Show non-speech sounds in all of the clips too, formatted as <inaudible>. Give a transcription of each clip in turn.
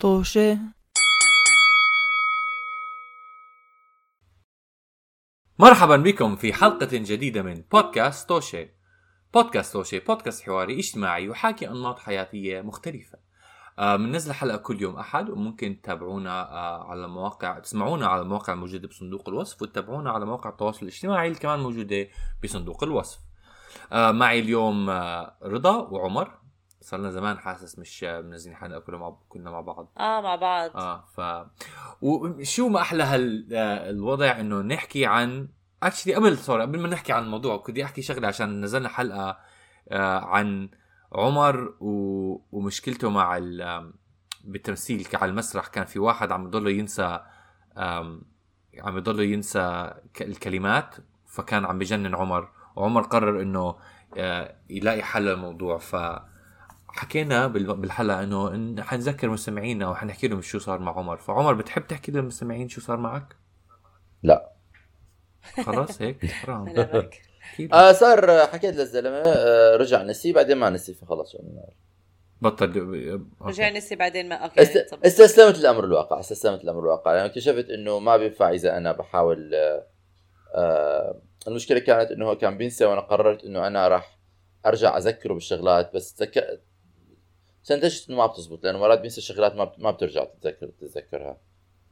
طوشة مرحبا بكم في حلقة جديدة من بودكاست توشي بودكاست توشي بودكاست حواري اجتماعي يحاكي أنماط حياتية مختلفة. بننزل آه حلقة كل يوم أحد وممكن تتابعونا آه على مواقع تسمعونا على المواقع الموجودة بصندوق الوصف وتتابعونا على مواقع التواصل الاجتماعي اللي كمان موجودة بصندوق الوصف. آه معي اليوم رضا وعمر. صرنا زمان حاسس مش منزلين حلقه كلنا مع كنا مع بعض. آه مع بعض. آه ف وشو ما أحلى هالوضع إنه نحكي عن actually قبل sorry قبل ما نحكي عن الموضوع كنت أحكي شغلة عشان نزلنا حلقة آه عن عمر و... ومشكلته مع ال... بالتمثيل على المسرح. كان في واحد عم يضله ينسى عم يضله ينسى الكلمات فكان عم بجنن عمر. وعمر قرر إنه آه، يلاقي حل للموضوع. ف حكينا بالحلقة إنه حنذكر مستمعينا وحنحكي لهم شو صار مع عمر. فعمر بتحب تحكي للمستمعين شو صار معك؟ لا. خلاص هيك؟ <laughs> حرام آه صار حكيت للزلمة آه رجع نسي بعدين ما نسي فخلص. بطل. رجع نسي بعدين ما okay است... استسلمت للامر الواقع استسلمت للامر الواقع. لأنه يعني اكتشفت إنه ما بينفع إذا أنا بحاول آه, آه، المشكلة كانت إنه هو كان بينسى وأنا قررت إنه أنا راح أرجع أذكره بالشغلات. بس تك... استنتجت انه ما بتزبط لأنه مرات بينسى شغلات ما ما بترجع تتذكر تتذكرها.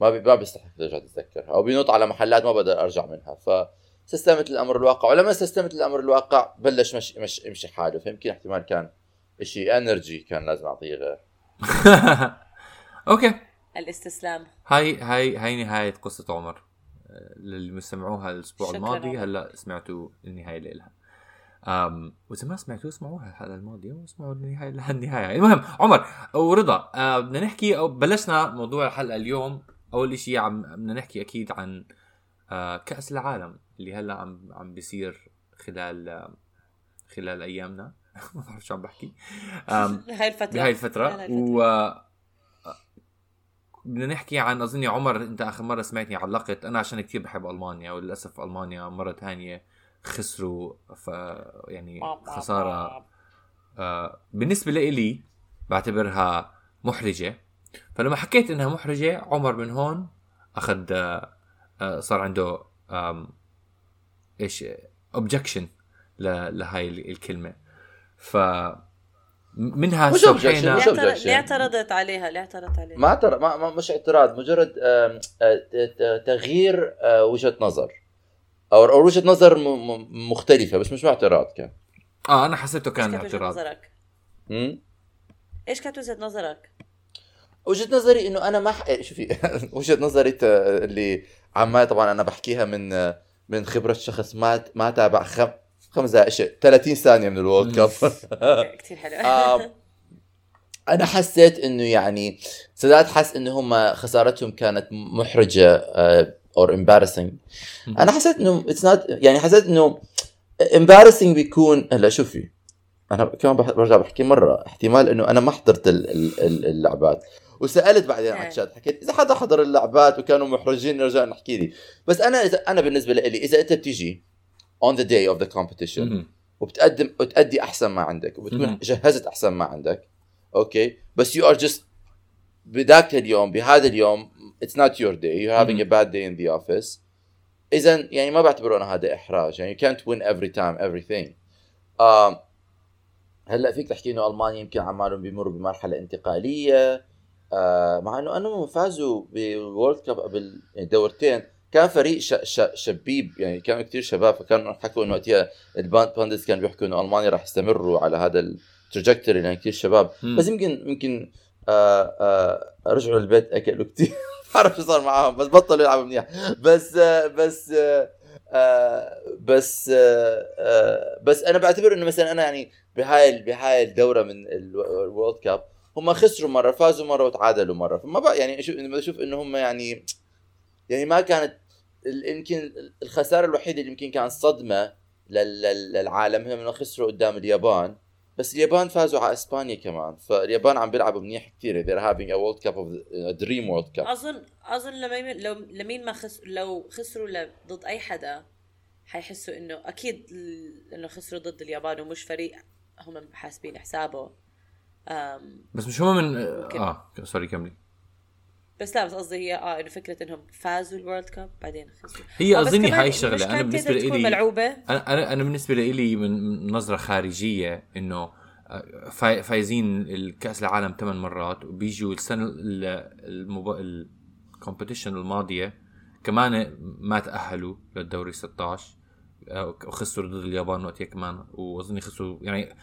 ما ما بيستحق ترجع تتذكرها. أو بينط على محلات ما بقدر أرجع منها. ف استسلمت للأمر الواقع. ولما استسلمت للأمر الواقع بلش مش مش يمشي حاله. فيمكن احتمال كان شيء energy كان لازم أعطيه غير. <laughs> okay. الاستسلام. هاي هاي هاي نهاية قصة عمر. اللي سمعوها الأسبوع الماضي هلأ سمعتوا النهاية لها أم وإذا ما سمعتوا اسمعوها الحلقة الماضيه واسمعوا النهايه للنهايه المهم عمر ورضا أه بدنا نحكي أو بلشنا موضوع الحلقة اليوم. أول شيء عم بدنا نحكي أكيد عن أه كأس العالم اللي هلأ عم عم بيصير خلال خلال أيامنا. <laughs> ما بعرف شو عم بحكي. بهاي <laughs> الفترة. بهاي الفترة. و بدنا نحكي عن اظني عمر أنت آخر مرة سمعتني علقت. أنا عشان كثير بحب ألمانيا وللأسف ألمانيا مرة ثانية خسروا ف يعني خسارة. آه بالنسبة لي بعتبرها محرجة. فلما حكيت إنها محرجة عمر من هون أخذ آه صار عنده إيش objection لهاي الكلمة. ف منها مش objection مش ليه اعترضت عليها ليه اعترضت عليها. ما اعترض ما, ما مش اعتراض مجرد تغيير آه، وجهة نظر. أو وجهة نظر مختلفة بس مش اعتراض كان. آه أنا حسيته كان اعتراض. نظرك؟ إيش كانت وجهة نظرك؟ وجهة نظري إنه أنا ما ح... شوفي <laughs> وجهة نظري اللي عمال طبعا أنا بحكيها من من خبرة شخص ما ما تابع خم... خمس دقائق 30 ثانية من ال World Cup كثير حلو. أنا حسيت إنه يعني سادات حس إنه هم خسارتهم كانت محرجة or embarrassing أنا حسيت إنه it's not يعني حسيت إنه embarrassing بيكون هلا شوفي. أنا كمان برجع بحكي مرة احتمال إنه أنا ما حضرت اللعبات. وسألت بعدين على الشات حكيت إذا حدا حضر اللعبات وكانوا محرجين نرجع نحكي لي. بس أنا اذا أنا بالنسبة لي إذا أنت بتيجي on the day of the competition وبتقدم وتأدي أحسن ما عندك وبتكون جهزت أحسن ما عندك أوكي؟ بس you are just بذاك اليوم بهذا اليوم it's not your day. You're having a bad day in the office. اذا يعني ما بعتبره أنا هذا إحراج. يعني you can't win every time everything. um, هلا فيك تحكي إنه ألمانيا يمكن عمالهم بيمروا بمرحلة انتقالية. آه مع إنه أنهم فازوا ب World Cup قبل يعني دورتين. كان فريق ش... ش... شبيب يعني كانوا كثير شباب فكانوا حكوا إنه وقتها ال pundits كانوا بيحكوا إنه ألمانيا راح يستمروا على هذا ال trajectory لأن كثير شباب. بس يمكن يمكن آه آه رجعوا البيت أكلوا كثير بعرف شو صار معاهم بس بطلوا يلعبوا منيح. بس بس بس بس أنا بعتبر إنه مثلا أنا يعني بهاي بهاي الدورة من الورلد كاب هم خسروا مرة فازوا مرة وتعادلوا مرة. فما بقى يعني أشوف بشوف إنه هم يعني يعني ما كانت يمكن الخسارة الوحيدة اللي يمكن كانت صدمة للعالم هم إنه خسروا قدام اليابان. بس اليابان فازوا على إسبانيا كمان. فاليابان عم بيلعبوا منيح كثير they're having a world cup of a dream world cup. اظن أظن لما لو لمين ما خس لو خسروا ضد أي حدا حيحسوا إنه أكيد إنه خسروا ضد اليابان ومش فريق هم حاسبين حسابه. بس مش هم من آه sorry كملي. بس لا بس قصدي هي آه إنه فكرة إنهم فازوا ال World Cup بعدين خسروا هي آه، اظني هاي الشغلة. أنا بالنسبة لي ملعوبة. أنا أنا أنا بالنسبة لي من نظرة خارجية إنه آه، فاي- فايزين الكأس العالم ثمان مرات وبيجوا السنة ال competition الماضية كمان ما تأهلوا للدوري 16 آه، وخسروا ضد اليابان وقتها كمان واظني خسروا يعني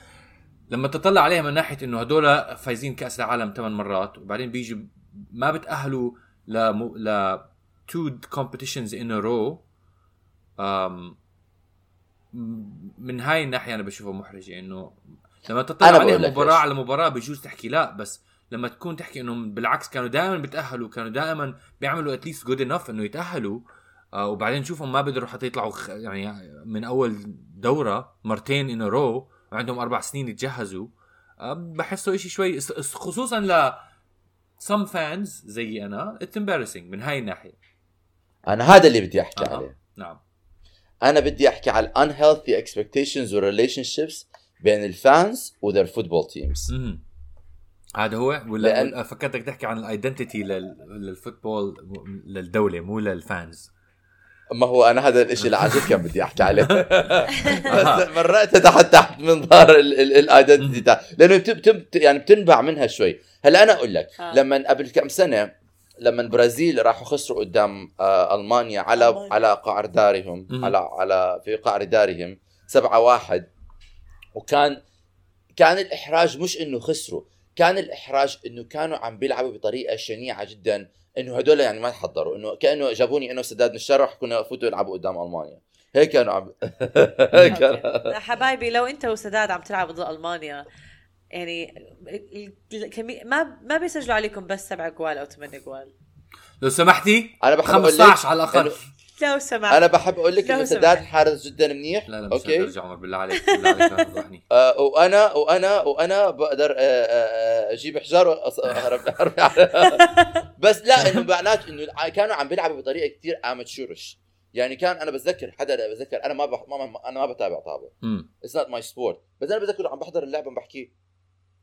لما تطلع عليها من ناحية إنه هدول فايزين كأس العالم ثمان مرات وبعدين بيجوا ما بتأهلوا ل ل two competitions in a row من هاي الناحية أنا بشوفها محرجه إنه لما تطلع عليها لك مباراة. على مباراة بجوز تحكي لا بس لما تكون تحكي إنهم بالعكس كانوا دائما بيتاهلوا كانوا دائما بيعملوا at least good enough إنه يتأهلوا. آه وبعدين نشوفهم ما بيقدروا حتى يطلعوا يعني من أول دورة مرتين in a row وعندهم أربع سنين يتجهزوا. آه بحسه إشي شوي خصوصا ل some fans زي أنا it's embarrassing من هاي الناحية. أنا هذا اللي بدي أحكي آه. عليه. نعم. أنا بدي أحكي على unhealthy expectations و relationships بين ال fans و their football teams. هذا هو؟ ولا لأن- فكرتك تحكي عن ال identity لل football للدولة مو لل fans ما هو أنا هذا الشيء اللي جد كان بدي أحكي عليه <laughs> بس مرقتها تحت تحت منظار ال identity تاع لأنه بت- بت- يعني بتنبع منها شوي هلأ أنا أقول لك آه. لما قبل كم سنة لما البرازيل راحوا خسروا قدام آه ألمانيا على. على قعر دارهم. على على في قعر دارهم 7 1 وكان كان الإحراج مش إنه خسروا كان الإحراج إنه كانوا عم بيلعبوا بطريقة شنيعة جدا إنه هدول يعني ما تحضروا إنه كأنه جابوني إنه سداد من كنا فوتوا يلعبوا قدام ألمانيا هيك كانوا عم <laughs> هيك كانوا. حبايبي لو أنت وسداد عم تلعبوا ضد ألمانيا يعني. ما ما بيسجلوا عليكم بس سبع جوال أو ثمان جوال لو سمحتي أنا بحب أقول لك 15 على الأقل لو سمحت. أنا بحب أقول لك. سداد حارس جدا منيح. لا لا مش okay؟ ترجع عمر بالله عليك. بالله عليك لا تفضحني <laughs> آه وأنا وأنا وأنا بقدر آه آه آه، أجيب حجار واهرب على- <laughs> بس لا إنه معناته إنه كانوا عم بيلعبوا بطريقة كثير amateurish يعني كان أنا بتذكر حدا بتذكر أنا ما, بح... ما ما- أنا ما بتابع طابه it's not my sport بس أنا بتذكر عم بحضر اللعبه عم بحكي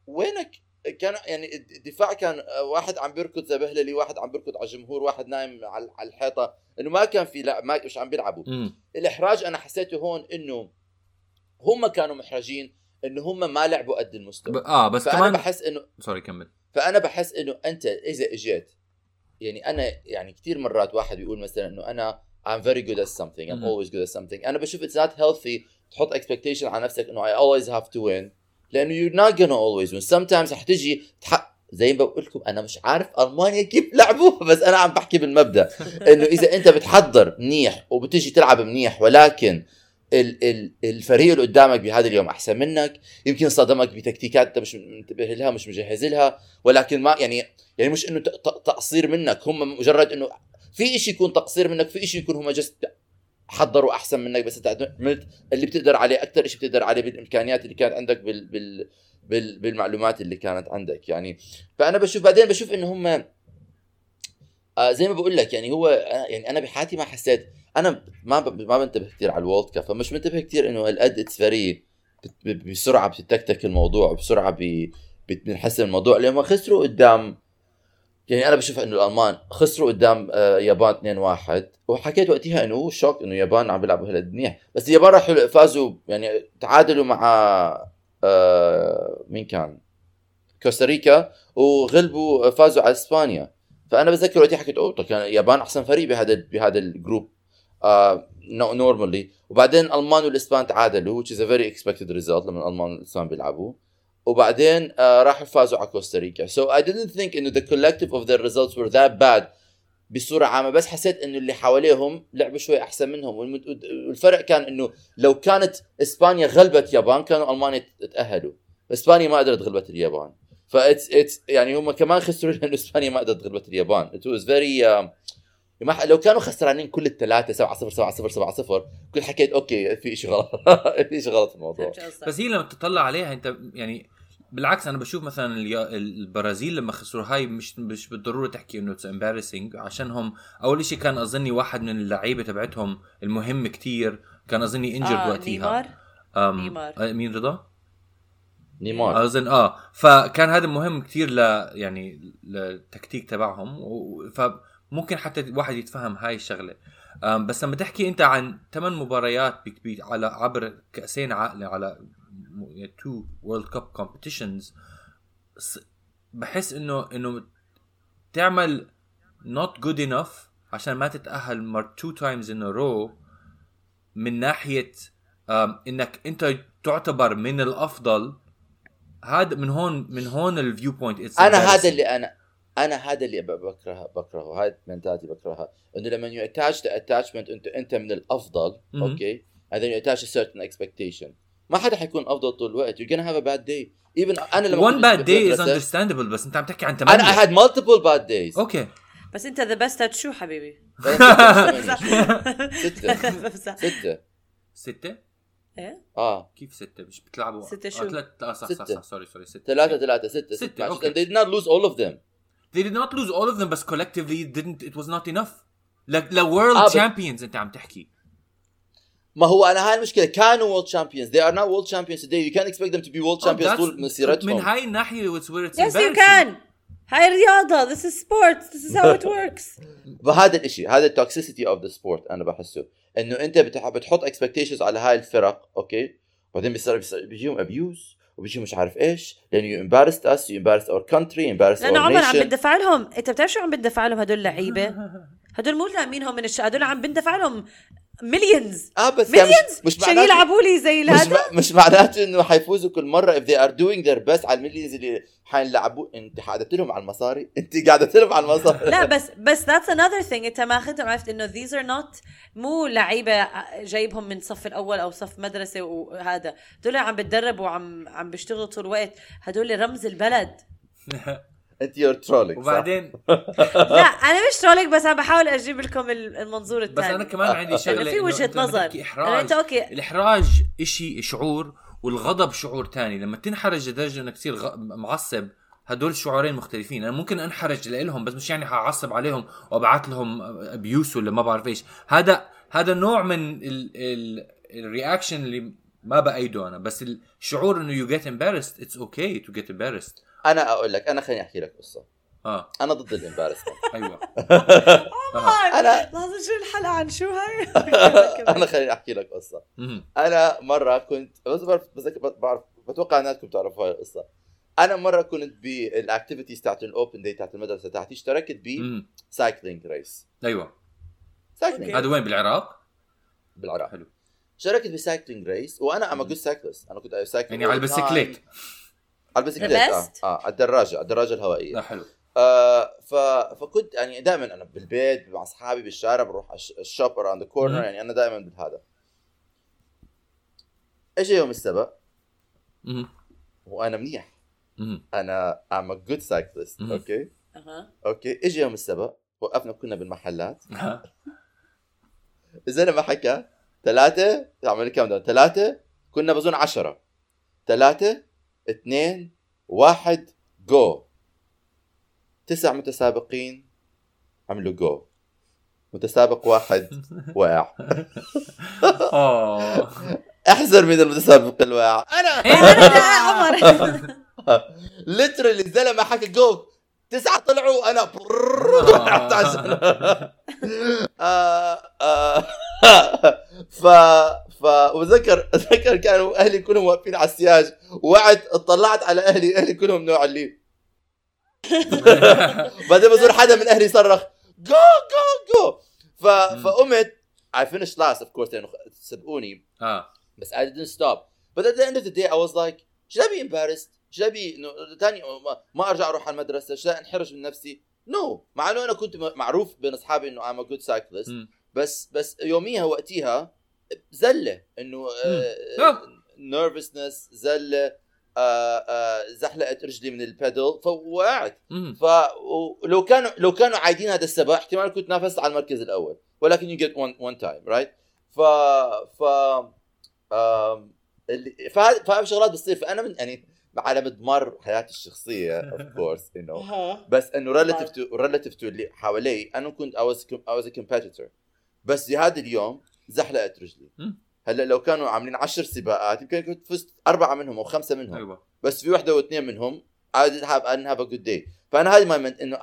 وينك؟ كان يعني الدفاع كان آه، واحد عم بيركض زي بهللي واحد عم بيركض على الجمهور واحد نايم على الحيطة. إنه ما كان في لا ما مش عم بيلعبوا. الإحراج أنا حسيته هون إنه هم كانوا محرجين إنه هم ما لعبوا قد المستوى. آه بس فأنا كمان بحس إنه سوري كمل. فأنا بحس إنه أنت إذا إجيت يعني أنا يعني كثير مرات واحد بيقول مثلا إنه أنا I'm very good at something I'm always good at something. أنا بشوف it's not healthy تحط expectation على نفسك إنه I always have to win. لأنه you're not gonna always win. Sometimes رح تجي تحق زي ما بقول لكم أنا مش عارف ألمانيا كيف لعبوا بس أنا عم بحكي بالمبدأ. <laughs> إنه إذا أنت بتحضر منيح وبتجي تلعب منيح ولكن ال ال الفريق اللي قدامك بهذا اليوم أحسن منك. يمكن صدمك بتكتيكات أنت مش منتبه لها مش مجهز لها ولكن ما يعني يعني مش إنه تقصير منك. هم مجرد إنه في شيء يكون تقصير منك في شيء يكون هم جست حضروا أحسن منك بس أنت عملت اللي بتقدر عليه أكثر شيء بتقدر عليه بالإمكانيات اللي كانت عندك بال بال بال بالمعلومات اللي كانت عندك يعني. فأنا بشوف بعدين بشوف إنه هم آه زي ما بقول لك يعني هو آه يعني أنا بحياتي ما حسيت أنا ما ما بنتبه كثير على ال World Cup فمش منتبه كثير إنه هالقد it's very بسرعة بتتكتك الموضوع بسرعة بي- بت- بنحسن الموضوع لما خسروا قدام يعني أنا بشوف إنه الألمان خسروا قدام آه، يابان 2-1 وحكيت وقتها إنه shock إنه اليابان عم بيلعبوا هالقد منيح. بس اليابان راحوا فازوا يعني تعادلوا مع آه، مين كان؟ كوستاريكا وغلبوا فازوا على إسبانيا. فأنا بتذكر وقتها حكيت oh طيب كان اليابان أحسن فريق بهذا بهذا ال group آه normally وبعدين الالمان والإسبان تعادلوا which is a very expected result لما الألمان والإسبان بيلعبوا. وبعدين آه راحوا فازوا على كوستاريكا so I didn't think إنه the collective of their results were that bad بصورة عامة بس حسيت إنه اللي حواليهم لعبوا شوي أحسن منهم. والفرق كان إنه لو كانت إسبانيا غلبت يابان كانوا ألمانيا تأهلوا. إسبانيا ما قدرت غلبت اليابان. ف it's it's يعني هم كمان خسروا لأنه إسبانيا ما قدرت غلبت اليابان. Was very uh, ما لو كانوا خسرانين كل الثلاثة 7 0 7 0 7 0 كنت حكيت okay في شيء غلط <laughs> في شيء غلط في الموضوع. بس هي لما تطلع عليها أنت يعني بالعكس أنا بشوف مثلا اليا- البرازيل لما خسروا هاي مش مش بالضرورة تحكي إنه it's embarrassing عشانهم أول شيء كان أظني واحد من اللعيبة تبعتهم المهم كتير كان أظني injured آه وقتها نيمار أم، نيمار. آه، مين رضا؟ نيمار أظن آه فكان هذا مهم كثير ل يعني للتكتيك تبعهم و- فممكن حتى الواحد يتفهم هاي الشغلة. بس لما تحكي أنت عن ثمان مباريات بك- بي- على عبر كأسين عقله على two World Cup competitions بحس إنه إنه تعمل not good enough عشان ما تتأهل مر two times in a row من ناحية إنك أنت تعتبر من الأفضل. هذا من هون من هون ال view point أنا هذا اللي أنا أنا هذا اللي بكرهه بكرهه هاي ال mentality بكرهها. إنه لما you attach the attachment انت أنت من الأفضل. okay? and then you attach a certain expectation. ما حدا حيكون أفضل طول الوقت. You're gonna have a bad day. Even أنا لما one bad day is understandable بس أنت عم تحكي عن أنا I had multiple bad days. okay. بس أنت the best شو حبيبي؟ <laughs> ستة. <laughs> بمزح. ستة. ستة؟ إيه. آه. كيف ستة؟ مش بتلعبوا؟ ستة آه، شو؟ ثلاث آه صح صح ستة. صح sorry sorry ستة. ثلاثة ثلاثة ستة ستة، and they did not lose all of them. They did not lose all of them بس collectively didn't it was not enough ل ل world آه، champions انت عم تحكي ما هو أنا هاي المشكلة كانوا world champions they are not world champions today you can't expect them to be world Oh, champions that's- طول مسيرتهم من هاي الناحية it's where it's you embarrassing. كان هاي رياضة this is sports this is how it works فهذا الاشي هذا ال toxicity of the sport أنا بحسه انه انت بتح- بتحط expectations على هاي الفرق okay بعدين بيصير- بيجيهم abuse وبيجيهم مش عارف إيش. لأنه you embarrassed us you embarrassed our country embarrassed لأنه عمر عم بندفع لهم. أنت بتعرف شو عم بندفع لهم هدول اللعيبة؟ <laughs> هدول مو لامينهم من الش هدول عم بندفع لهم millions آه بس يعني millions مش, عشان معناته يلعبوا لي زي مش, مش معناته إنه حيفوزوا كل مرة. If they are doing their best على ال millions اللي حيلعبوا أنت قاعدة لهم على المصاري. <laughs> أنت قاعدة لهم على المصاري. لا بس بس that's another thing. أنت ما أخذتهم عرفت؟ إنه these are not مو لعيبة جايبهم من صف الأول أو صف مدرسة وهذا. هدول عم بتدربوا وعم عم بيشتغلوا طول الوقت. هدول رمز البلد. <laughs> انت you're trolling وبعدين <laughs> لا أنا مش trolling بس عم بحاول أجيب لكم المنظور بس الثاني أنا كمان عندي شغلة في لما نظر. إحراج. أنت okay. الإحراج إشي شعور والغضب شعور تاني. لما تنحرج لدرجة انك تصير غ... معصب هدول شعورين مختلفين. أنا ممكن أنحرج لهم بس مش يعني حعصب عليهم وأبعث لهم abuse ولا ما بعرف إيش. هذا هذا نوع من ال... ال... ال reaction اللي ما بأيده أنا. بس الشعور إنه you get embarrassed it's okay to get embarrassed. أنا أقول لك أنا خليني أحكي لك قصة. آه. أنا ضد ال embarrassment <laughs> أيوه. <laughs> أنا لحظه شو الحلقة عن شو هاي؟ <laughs> أنا خليني أحكي لك قصة. أنا مرة كنت بس بعرف بعرف بتوقع انكم بتعرفوا هاي القصة. أنا مرة كنت بال activities تاعت ال open day تاعت المدرسة تاعتي اشتركت مم. ب cycling race أيوه. cycling هذا وين بالعراق؟ بالعراق. حلو. اشتركت ب cycling race وأنا I'm good cyclist أنا كنت cycle يعني على البسكليت البسكليت آه. آه على الدراجة على الدراجة الهوائية. حلو. آه ف... فكنت يعني دائما أنا بالبيت مع أصحابي بالشارع بروح الش- ال shop around the corner. يعني أنا دائما بهذا اجى يوم السبت. وأنا منيح. أنا I'm a good cyclist. okay؟ أها. okay اجى يوم السبت. وقفنا كنا بالمحلات. الزلمه <laughs> حكى. ثلاثة عمل countdown ثلاثة كنا بظن عشرة. ثلاثة اثنين واحد جو تسع متسابقين عملوا جو متسابق واحد <laughs> آه <laughs> <laughs> أحزر مين المتسابق الواقع أنا. أنا عمر. literally الزلمة حكى جو تسعة طلعوا أنا. وقعت عشان آه، آه، ف ف وذكر <laughs> ذكر كانوا أهلي كلهم واقفين على السياج. وقعت اطلعت على أهلي. أهلي كلهم نوع اللي. <laughs> بعدين بزور حدا من أهلي صرخ جو جو جو. ف... فقمت. I finished last of course. لأنه سبقوني. آه. بس I didn't stop. But at the end of the day I was like should I be embarrassed should I be إنه تاني ما, أرجع أروح على المدرسة؟ should I أنحرج من نفسي؟ No. مع إنه أنا كنت معروف بين أصحابي إنه I'm a good cyclist. مم. بس بس يوميها وقتيها زلة إنه آه. nervousness زلة آه، آه، زحلقت رجلي من ال pedal فوقعت. فلو كانوا لو كانوا عايدين هذا السباق احتمال كنت نافست على المركز الأول ولكن you get one time right ف ف فهذه شغلات بتصير فأنا من يعني على مضمار حياتي الشخصية of course انه. بس إنه relative to relative to اللي حوالي أنا كنت I was I was a competitor بس بهذا اليوم زحلقت رجلي. هلأ لو كانوا عاملين عشر سباقات يمكن كنت فزت أربعة منهم أو خمسة منهم. أيوه بس في وحده واثنين منهم I have I didn't have a good day. فأنا هذه ما إنه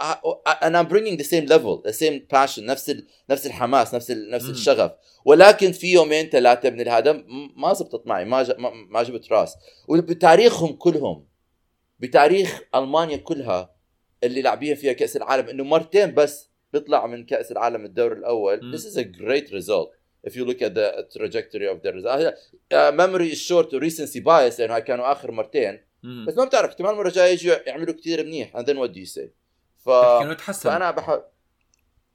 and I'm bringing the same level the same passion نفس ال... نفس الحماس نفس ال... نفس. الشغف. ولكن في يومين ثلاثة من هذا ما زبطت معي ما ج... ما, جبت راس. وبتاريخهم كلهم بتاريخ ألمانيا كلها اللي لاعبين فيها كأس العالم إنه مرتين بس بيطلع من كأس العالم الدور الأول. this is a great result. If you look at the trajectory of the result. uh, memory is short to recency bias لأنه هاي كانوا آخر مرتين. مم. بس ما بتعرف احتمال المره الجايه يجوا يعملوا كثير منيح. And then what do you say? ف... بحكي إنه تحسن. فأنا بحاول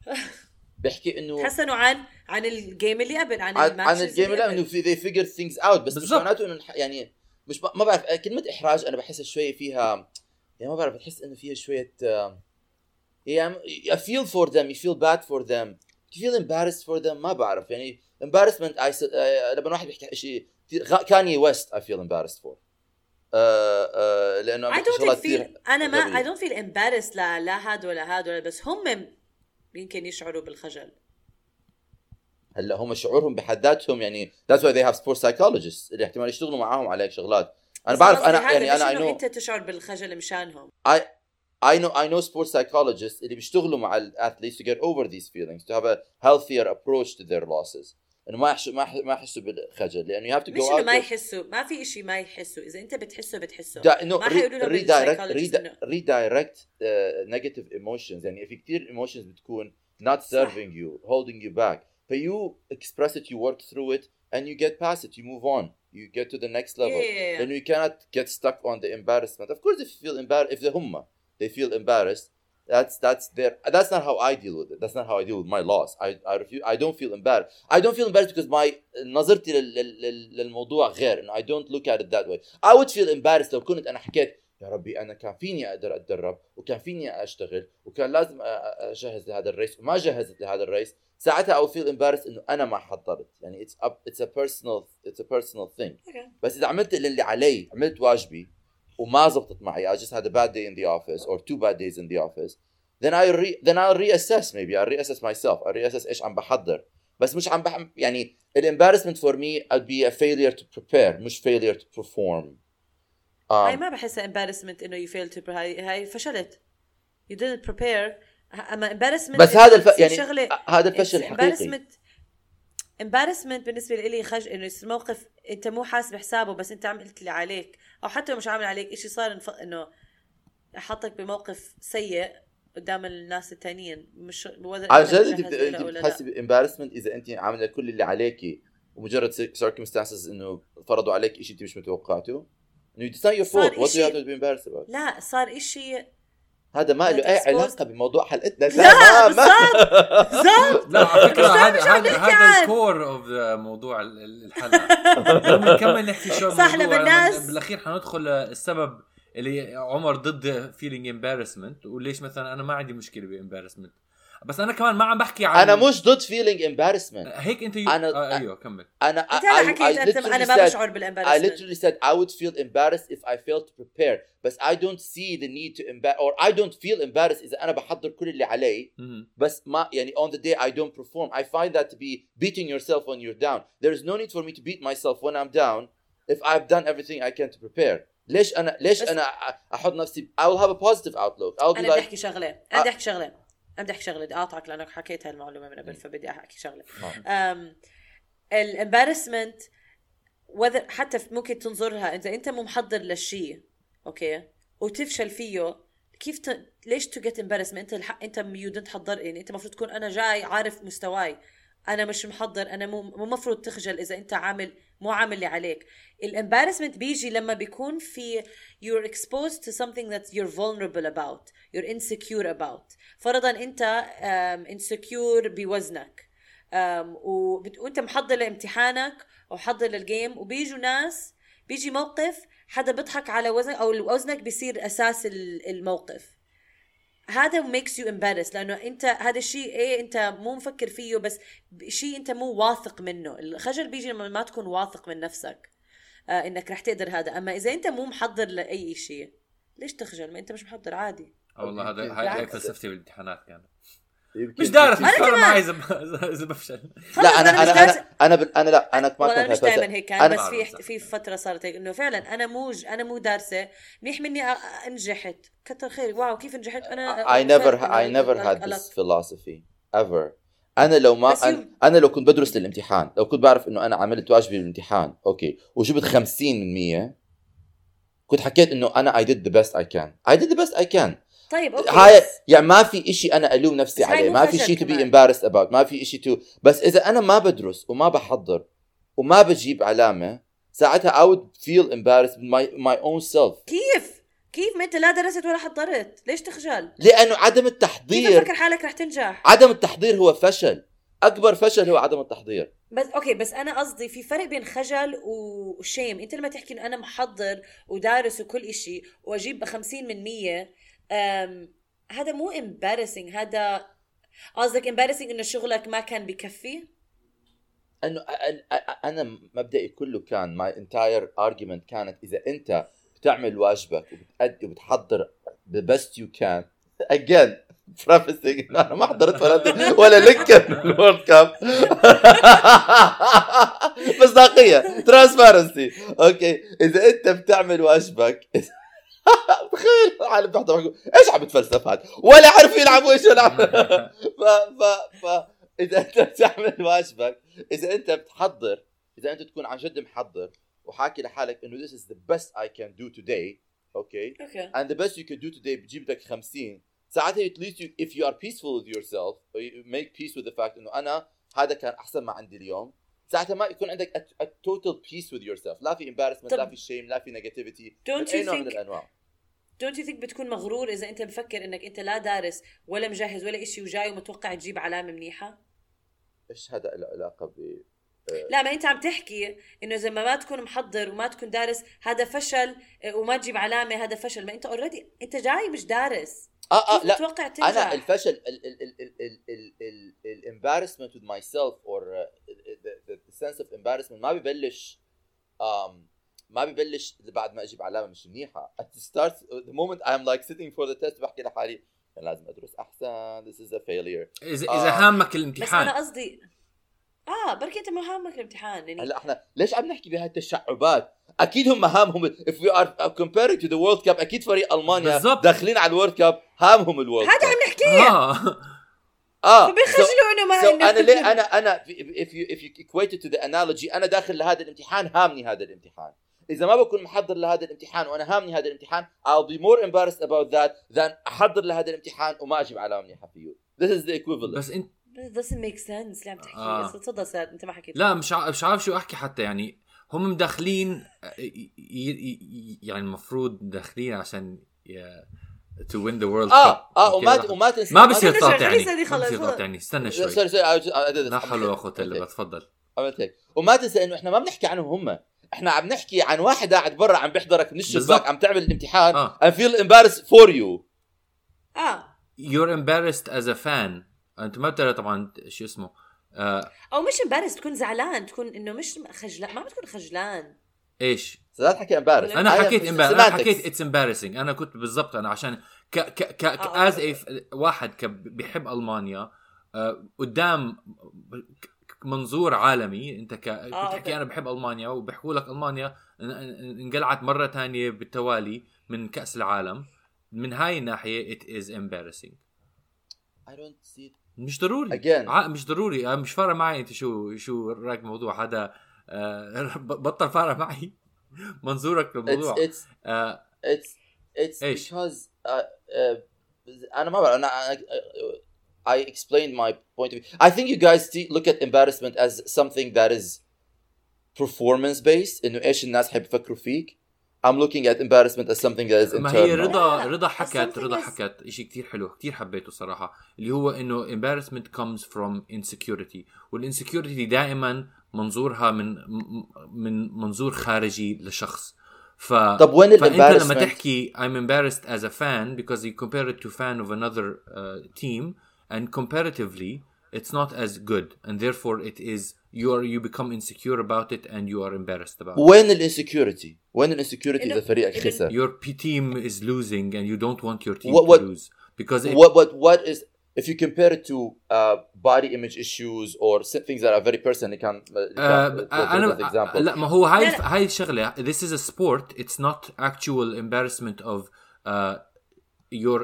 <laughs> بحكي انه تحسنوا عن عن الجيم اللي قبل عن عن, عن الجيم اللي قبل. إنه في they figure things out. بس مش بالضبط. معناته إنه يعني مش ما ما بعرف كلمة إحراج أنا بحسها شوية فيها يعني ما بعرف بتحس إنه فيها شوية آه، يعني I feel for them you feel bad for them. You feel embarrassed for them ما بعرف. يعني embarrassment I, s- آه، لما واحد بيحكي شيء كاني ويست I feel embarrassed for. آه، آه، لأنه I don't feel أنا ما I don't feel embarrassed لا لا هاد ولا هاد ولا بس هم يمكن يشعروا بالخجل. هلأ هم شعورهم بحد ذاتهم يعني that's why they have sports psychologists اللي احتمال يشتغلوا معاهم على هيك شغلات. أنا بعرف أنا يعني أنا know أنت تشعر بالخجل مشانهم. I I know I know sports psychologists اللي بيشتغلوا مع الاثليتس to get over these feelings to have a healthier approach to their losses انه ما يحسوا ما يح- ما يحسوا بالخجل لانه you have to مش go انه out ما there- يحسوا ما في إشي ما يحسوا اذا انت بتحسه بتحسه دا انه ما حيقولوا لهم redirect الpsychologist إنه- redirect, redirect uh, negative emotions يعني في كثير emotions بتكون not serving you holding you back فيو express it you work through it and you get past it you move on you get to the next level Yeah. then you cannot get stuck on the embarrassment of course if you feel embarrassed if the humma they feel embarrassed that's that's their that's not how I deal with it that's not how I deal with my loss I I refuse I don't feel embarrassed I don't feel embarrassed because my نظرتي لل, لل, للموضوع غير انه I don't look at it that way I would feel embarrassed لو كنت أنا حكيت يا ربي أنا كان فيني أقدر اتدرب وكان فيني اشتغل وكان لازم اجهز لهذا الريس وما جهزت لهذا الريس ساعتها I would feel embarrassed انه أنا ما حضرت يعني it's a, it's a personal it's a personal thing Okay. بس اذا عملت اللي علي عملت واجبي وما زبطت معي I just had a bad day in the office or two bad days in the office then I re, then I'll reassess maybe I'll reassess myself I'll reassess إيش عم بحضر بس مش عم بح يعني الامبارسمنت for me I'd be a failure to prepare مش failure to perform هاي um, ما بحسها embarrassment انه you failed to هاي هاي فشلت you didn't prepare اما embarrassment بس هذا الف... يعني هذا الفشل الحقيقي embarrassment embarrassment بالنسبة لي خج انه يصير موقف انت مو حاسب حسابه بس انت عملت اللي عليك أو حتى لو مش عامل عليك شيء صار. إنه حطك بموقف سيء قدام الناس التانيين مش أنت جد أنت. بتحسي ب embarrassment إذا أنت عاملة كل اللي عليكي ومجرد circumstances إنه فرضوا عليك شيء أنت مش متوقعته إنه do you إشي- have to be embarrassed about لا صار إشي هذا ما له أي علاقة بموضوع حلقتنا لا تماما بالضبط لا على فكرة مش هذا هذا ال core of موضوع ال- ال- الحلقة. لما نكمل نحكي شو صح، الموضوع، لما الناس- بالأخير حندخل السبب اللي عمر ضد feeling embarrassment وليش مثلا أنا ما عندي مشكلة ب embarrassment بس أنا كمان ما عم بحكي عن أنا مش ضد feeling embarrassment هيك انت أنا- آه أيوه كمل أنا I- I- حكيت I انت literally أنا ما said- بشعر I بال embarrassment literally said I would feel embarrassed if I failed to prepare but I don't see the need to embarrass or I don't feel embarrassed إذا أنا بحضر كل اللي علي. بس ما يعني on the day I don't perform I find that to be beating yourself when you're down there is no need for me to beat myself when I'm down if I've done everything I can to prepare ليش أنا ليش بس- أنا أ- أحط نفسي I will have a positive outlook I'll be أنا بدي like احكي شغله أنا بدي احكي شغله أنا بدي أحكي شغلة بدي أقاطعك لأنك حكيت هاي المعلومه من قبل فبدي أحكي شغلة. um, ال embarrassment حتى ممكن تنظرها إذا أنت مو محضر للشيء okay؟ وتفشل فيه كيف ت... ليش تو جيت امبارسمنت أنت الحق أنت you didn't حضر يعني أنت المفروض تكون أنا جاي عارف مستواي. أنا مش محضر أنا مو مفروض تخجل إذا أنت عامل مو عامل اللي عليك. ال embarrassment بيجي لما بيكون في you're exposed to something that you're vulnerable about you're insecure about. فرضا أنت um, بوزنك. um. وأنت محضر لامتحانك أو محضر للجيم وبيجوا ناس بيجي موقف حدا بيضحك على وزنك أو وزنك بيصير أساس ال- الموقف. هذا makes you embarrassed لأنه أنت هذا الشيء إيه أنت مو مفكر فيه بس شيء أنت مو واثق منه. الخجل بيجي لما ما تكون واثق من نفسك. آه إنك رح تقدر هذا. أما إذا أنت مو محضر لأي شيء ليش تخجل؟ ما أنت مش محضر عادي. آه والله هذا هاي. فلسفتي بالامتحانات كانت. مش دارس مش كمان. معي إذا اذا بفشل لا أنا أنا أنا أنا بال- أنا لا أنا ما كنت أنا مش دائما هيك كان أنا- بس في. في فترة صارت هيك إنه فعلا أنا مو أنا مو دارسة. منيح مني أ- أنجحت. كتر خير wow كيف نجحت؟ أنا I never فعلاً I never أنا- had أنا- this philosophy ever. أنا لو ما أنا, أنا لو كنت بدرس للامتحان لو كنت بعرف إنه أنا عملت واجبي بالامتحان okay. وجبت 50 من 100 كنت حكيت إنه أنا I did the best I can. I did the best I can. طيب okay هاي يعني ما في إشي أنا ألوم نفسي عليه. ما في شيء to be كمان. embarrassed about. ما في إشي to بس إذا أنا ما بدرس وما بحضر وما بجيب علامة ساعتها I would feel embarrassed my my own self. كيف؟ كيف؟ ما أنت لا درست ولا حضرت. ليش تخجل؟ لأنه عدم كيف التحضير تفكر حالك رح تنجح؟ عدم التحضير هو فشل. أكبر فشل هو عدم التحضير. بس أوكي بس أنا قصدي في فرق بين خجل وشيم أنت لما تحكي إنه أنا محضر ودارس وكل إشي وأجيب 50 من 100 أم هذا مو embarrassing هذا قصدك embarrassing إنه شغلك ما كان بكفي؟ أنه أنا مبدئي كله كان my entire argument كانت إذا أنت بتعمل واجبك وبتأدي وبتحضر the best you can again prefacing إنه <laughs> أنا ما حضرت ولا <laughs> ولا من ال World Cup. مصداقيه transparency okay إذا أنت بتعمل واجبك <laughs> تخيل العالم بيقول، إيش عم بتفلسف هذا؟ ولا عارف يلعبوا إيش يلعب. <laughs> ف ف ف. إذا أنت <laughs> بتعمل واجبك إذا أنت بتحضر إذا أنت تكون عن جد محضر وحاكي لحالك إنه this is the best I can do today okay okay. And the best you can do today بتجيب لك 50 ساعتها at least you, if you are peaceful with yourself or you make peace with the fact إنه أنا هذا كان أحسن ما عندي اليوم. ساعتها ما يكون عندك a, total peace with yourself. لا في embarrassment لا في shame لا في negativity. Don't أي نوع من الأنواع. don't you think بتكون مغرور إذا أنت مفكر إنك أنت لا دارس ولا مجهز ولا شيء وجاي ومتوقع تجيب علامة منيحة؟ إيش هذا له علاقة ب آه، لا ما أنت عم تحكي إنه إذا ما ما تكون محضر وما تكون دارس هذا فشل آه، وما تجيب علامة هذا فشل. ما أنت already أنت جاي مش دارس. آه آه لا. تنجح؟ أنا الفشل الامبارسمنت وذ ماي سيلف اور sense of embarrassment. ما ببلش um, ما ببلش بعد ما أجيب علامة مش منيحة. At the start the moment I'm like sitting for the test بحكي لحالي أنا لازم أدرس أحسن. This is a failure. اذا آه. اذا هامك بس الامتحان أنا قصدي آه بركي أنت ما هامك الامتحان يعني هلا إحنا ليش عم نحكي بهاي التشعبات؟ أكيد هم هامهم if we are comparing to the world cup أكيد فريق ألمانيا بالضبط. داخلين على ال World Cup هامهم ال World هذا Cup. عم نحكيه. آه. آه فبيخجلوا انه ما so أنا ليه أنا أنا if you if you equate it to the analogy أنا داخل لهذا الامتحان هامني هذا الامتحان. إذا ما بكون محضر لهذا الامتحان وأنا هامني هذا الامتحان I'll be more embarrassed about that than أحضر لهذا الامتحان وما أجيب علامه منيحه فيه this is the equivalent. بس انت This doesn't make sense. اللي عم تحكي آه. آه. تفضل ساد أنت ما حكيت. لا مش ع- مش عارف شو أحكي حتى يعني هم مدخلين ي- ي- ي- يعني المفروض داخلين عشان تو وين ذا وورلد آه آه وما وما تنسى ما بصير تقاطعني شغالة ما بصير خلص. تقاطعني. استنى شوي. سوري سوري. لا إلا Okay. بالله تفضل. عملت هيك وما تنسى إنه إحنا ما بنحكي عنهم هم. إحنا عم نحكي عن واحد قاعد برا عم بيحضرك من الشباك. عم تعمل الامتحان آه. I feel embarrassed for you. آه. You're embarrassed as a fan. أنت ما بتعرف طبعا شو اسمه. آه. أو مش امبارس تكون زعلان تكون إنه مش خجلان ما بتكون خجلان. إيش؟ لا تحكي embarrassed أنا حكيت embarrassed أنا. حكيت it's embarrassing. أنا كنت بالضبط أنا عشان ك ك ك آه، as واحد ك بيحب ألمانيا آه قدام منظور عالمي أنت ك. بتحكي أنا بحب ألمانيا وبيحكوا لك ألمانيا إن- إن- انقلعت مرة ثانية بالتوالي من كأس العالم. من هاي الناحية it is embarrassing. I don't see it. مش ضروري. Again. ع- مش ضروري. آه، مش فارق معي أنت شو شو رأيك بالموضوع هذا آه ب- <laughs> بطل فارق معي. منظورك it's للموضوع it's آه it's it's إيش؟ because uh, uh, انا ما بعرف انا أنا- I explained my point of view. I think you guys see, look at embarrassment as something that is performance based انه ايش الناس حيفكروا فيك. I'm looking at embarrassment as something that is ما هي internal. رضا لا، لا. رضا بس حكت something رضا is- حكت شيء كتير حلو كتير حبيته صراحة اللي هو انه embarrassment comes from insecurity والinsecurity دائما منظورها من م- من منظور خارجي لشخص ف طب وين فانت لما الembarrassment؟ تحكي I'm embarrassed as a fan because you compare it to fan of another uh, team and comparatively it's not as good and therefore it is you are you become insecure about it and you are embarrassed about it. وين الانسكيورتي؟ وين الانسكيورتي اذا إنه- فريقك إنه- خسر؟ your P team is losing and you don't want your team What- what- to lose because it, what what what is if you compare it to uh, body image issues or s- things that are very personal كان آه، كان- انا example. لا ما هو هاي لا، لا. هاي الشغله this is a sport it's not actual embarrassment of uh, your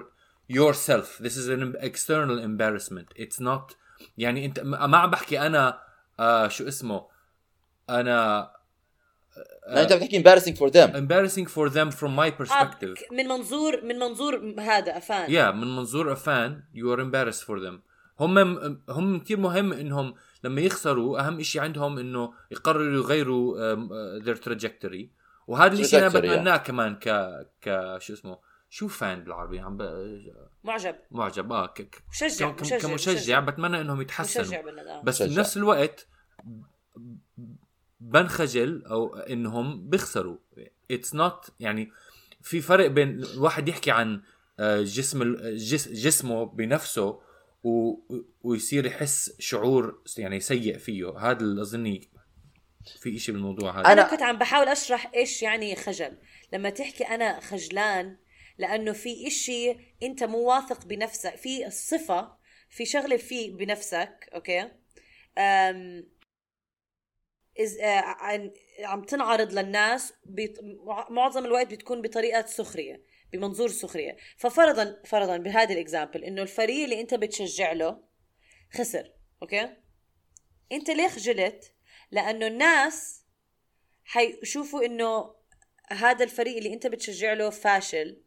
yourself this is an external embarrassment it's not يعني انت ما عم بحكي أنا آه شو اسمه؟ أنا لا انت بتحكي embarrassing for them. embarrassing for them from my آه، perspective. ك- من منظور من منظور هذا افان yeah من منظور a fan you are embarrassed for them. هم هم كثير مهم إنهم لما يخسروا أهم شيء عندهم إنه يقرروا يغيروا uh, their trajectory. وهذا الشيء أنا Trajectory, yeah. بتمناه كمان ك ك شو اسمه؟ شو فان بالعربي؟ عم ب... معجب. معجب. آه ك... ك... مشجع ك- مشجع كمشجع. بتمنى إنهم يتحسنوا. مشجع بس مشجع. بنفس الوقت بنخجل أو إنهم بيخسروا. It's not يعني في فرق بين الواحد يحكي عن آه، جسم ال- جس جسمه بنفسه و... ويصير يحس شعور يعني سيء فيه. هذا اللي أظني في إشي بالموضوع هذا. أنا أنا- كنت عم بحاول أشرح إيش يعني خجل. لما تحكي أنا خجلان لأنه في إشي أنت مو واثق بنفسك في صفة في شغلة في بنفسك okay؟ أم إز عن- عم تنعرض للناس معظم الوقت بتكون بطريقة سخرية بمنظور سخرية. ففرضا فرضا بهذا ال example إنه الفريق اللي أنت بتشجع له خسر okay؟ أنت ليه خجلت لأنه الناس حيشوفوا إنه هذا الفريق اللي أنت بتشجع له فاشل.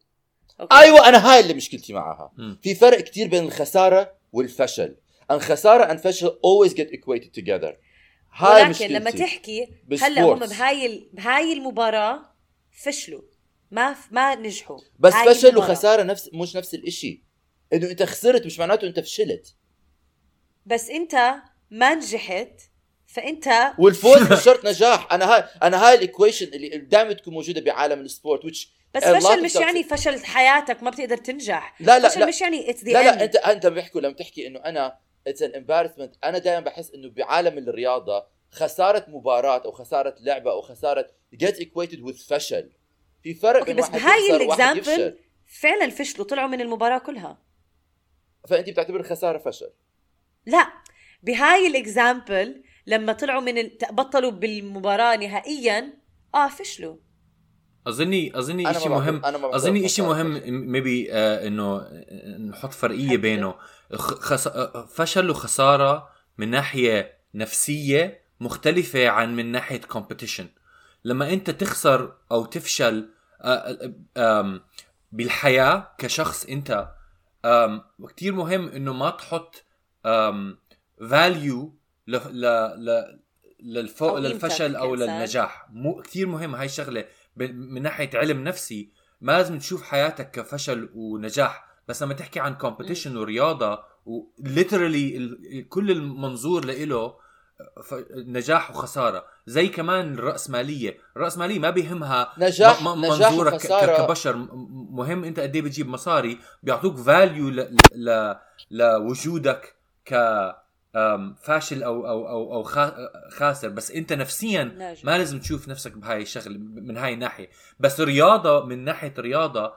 okay؟ أيوه أنا هاي اللي مشكلتي معها. مم. في فرق كتير بين الخسارة والفشل. الخسارة and فشل always get equated together. هاي ولكن مشكلتي. لما تحكي بال sports. هلأ هم بهاي ال- بهاي المباراة فشلوا. ما ما نجحوا. بس فشل المباراة. وخسارة نفس مش نفس الإشي. إنه أنت خسرت مش معناته أنت فشلت. بس أنت ما نجحت فأنت والفوز <laughs> مش شرط نجاح. أنا هاي أنا هاي ال equation اللي دائما تكون موجودة بعالم ال sport which بس lot فشل مش يعني فشل حياتك ما بتقدر تنجح. لا لا فشل لا. مش يعني it's the لا لا انت أنت بيحكوا لما تحكي إنه أنا it's an embarrassment أنا دائما بحس إنه بعالم الرياضة خسارة مباراة أو خسارة لعبة أو خسارة get equated with فشل. في فرق بين بس بهاي ال example فعلا فشلوا طلعوا من المباراة كلها. فأنت بتعتبر الخسارة فشل. لا بهاي ال example لما طلعوا من ال... بطلوا بالمباراة نهائيا آه فشلوا. اظني أظني شيء مهم أظني شيء مهم Maybe إنه نحط فرقية. بينه. خس... آه، فشل وخسارة من ناحية نفسية مختلفة عن من ناحية competition لما أنت تخسر أو تفشل آه، بالحياة كشخص أنت كثير مهم إنه ما تحط value ل ل ل للفو... أو قيمتك للفشل أو. للنجاح. مو كثير مهم هاي الشغلة. من ناحية علم نفسي ما لازم تشوف حياتك كفشل ونجاح. بس لما تحكي عن competition ورياضة و literally كل المنظور له نجاح وخسارة. زي كمان الراسماليه الراسماليه ما بيهمها نجاح- م- م- نجاح منظورك وخسارة. كبشر. مهم انت قد إيه بتجيب مصاري بيعطوك value ل... ل... لوجودك ك فاشل أو أو أو أو خا- خاسر. بس أنت نفسيا. ما لازم تشوف نفسك بهاي الشغله من هاي الناحية. بس رياضة من ناحية رياضة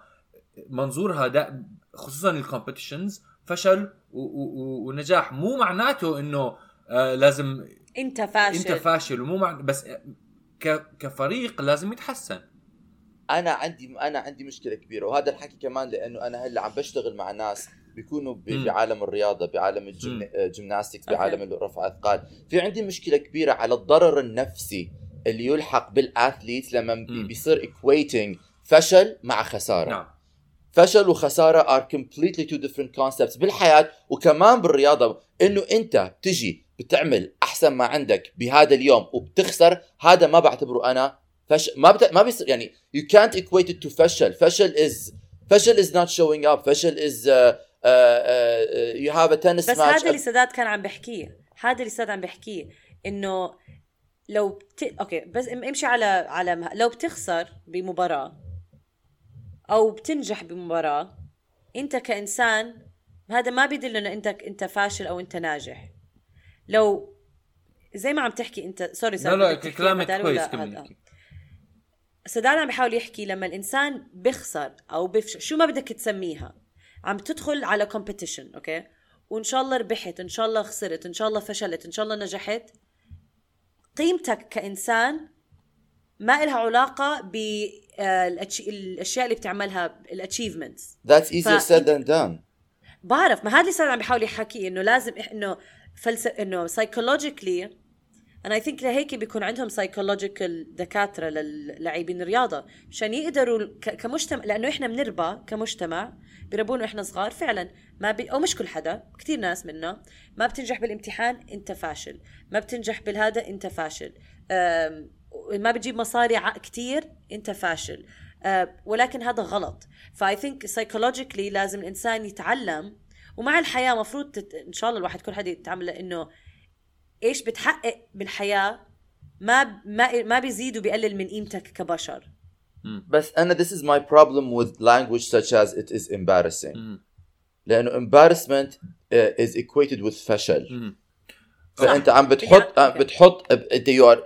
منظورها ده خصوصا ال competitions فشل ونجاح. مو معناته إنه آه لازم أنت فاشل أنت فاشل. ومو مع بس ك... كفريق لازم يتحسن. أنا عندي أنا عندي مشكلة كبيرة. وهذا الحكي كمان لأنه أنا هلأ عم بشتغل مع ناس بيكونوا. بعالم الرياضة بعالم مم. ال gymnastics okay. بعالم رفع أثقال في عندي مشكلة كبيرة على الضرر النفسي اللي يلحق بالاثليت لما. بيصير equating فشل مع خسارة نعم فشل وخسارة are completely two different concepts بالحياة وكمان بالرياضة إنه أنت بتجي بتعمل أحسن ما عندك بهذا اليوم وبتخسر هذا ما بعتبره أنا فشل ما بت... ما بيصير يعني you can't equate it to فشل فشل is فشل is not showing up فشل is uh, uh, uh, you have a tennis بس هذا اللي سداد كان عم بحكيه هذا اللي سداد عم بحكيه إنه لو بت... okay بس ام- امشي على على مه- لو بتخسر بمباراة أو بتنجح بمباراة أنت كإنسان هذا ما بيدل إنه أنت أنت فاشل أو أنت ناجح. لو زي ما عم تحكي أنت sorry لا sorry لا تحكي كلامك كويس كمل هذا؟ سداد عم بحاول يحكي لما الإنسان بيخسر أو بيفشل شو ما بدك تسميها. عم تدخل على competition okay؟ وإن شاء الله ربحت إن شاء الله خسرت إن شاء الله فشلت إن شاء الله نجحت. قيمتك كإنسان ما إلها علاقة بالأشياء اللي بتعملها ال achievements That's easier ف- said than done. بعرف ما هذا اللي صار عم بيحاول يحكي إنه لازم إنه فلسفه إنه psychologically أنا I think لهيك بيكون عندهم psychological دكاترة للاعبين الرياضة. مشان يقدروا كمجتمع لأنه إحنا بنربى كمجتمع بيربونا إحنا صغار فعلا. ما بي أو مش كل حدا كثير ناس منا ما بتنجح بالامتحان أنت فاشل. ما بتنجح بالهذا أنت فاشل. ما بتجيب مصاري كتير أنت فاشل. أه، ولكن هذا غلط. ف I think psychologically لازم الإنسان يتعلم. ومع الحياة مفروض تت... إن شاء الله الواحد كل حدا يتعامل إنه إيش بتحقق بالحياة ما ما ما بيزيد وبيقلل من قيمتك كبشر بس أنا this is my problem with language such as it is embarrassing. لأنه embarrassment uh, is equated with فشل. فانت. عم بتحط عم بتحط انت you are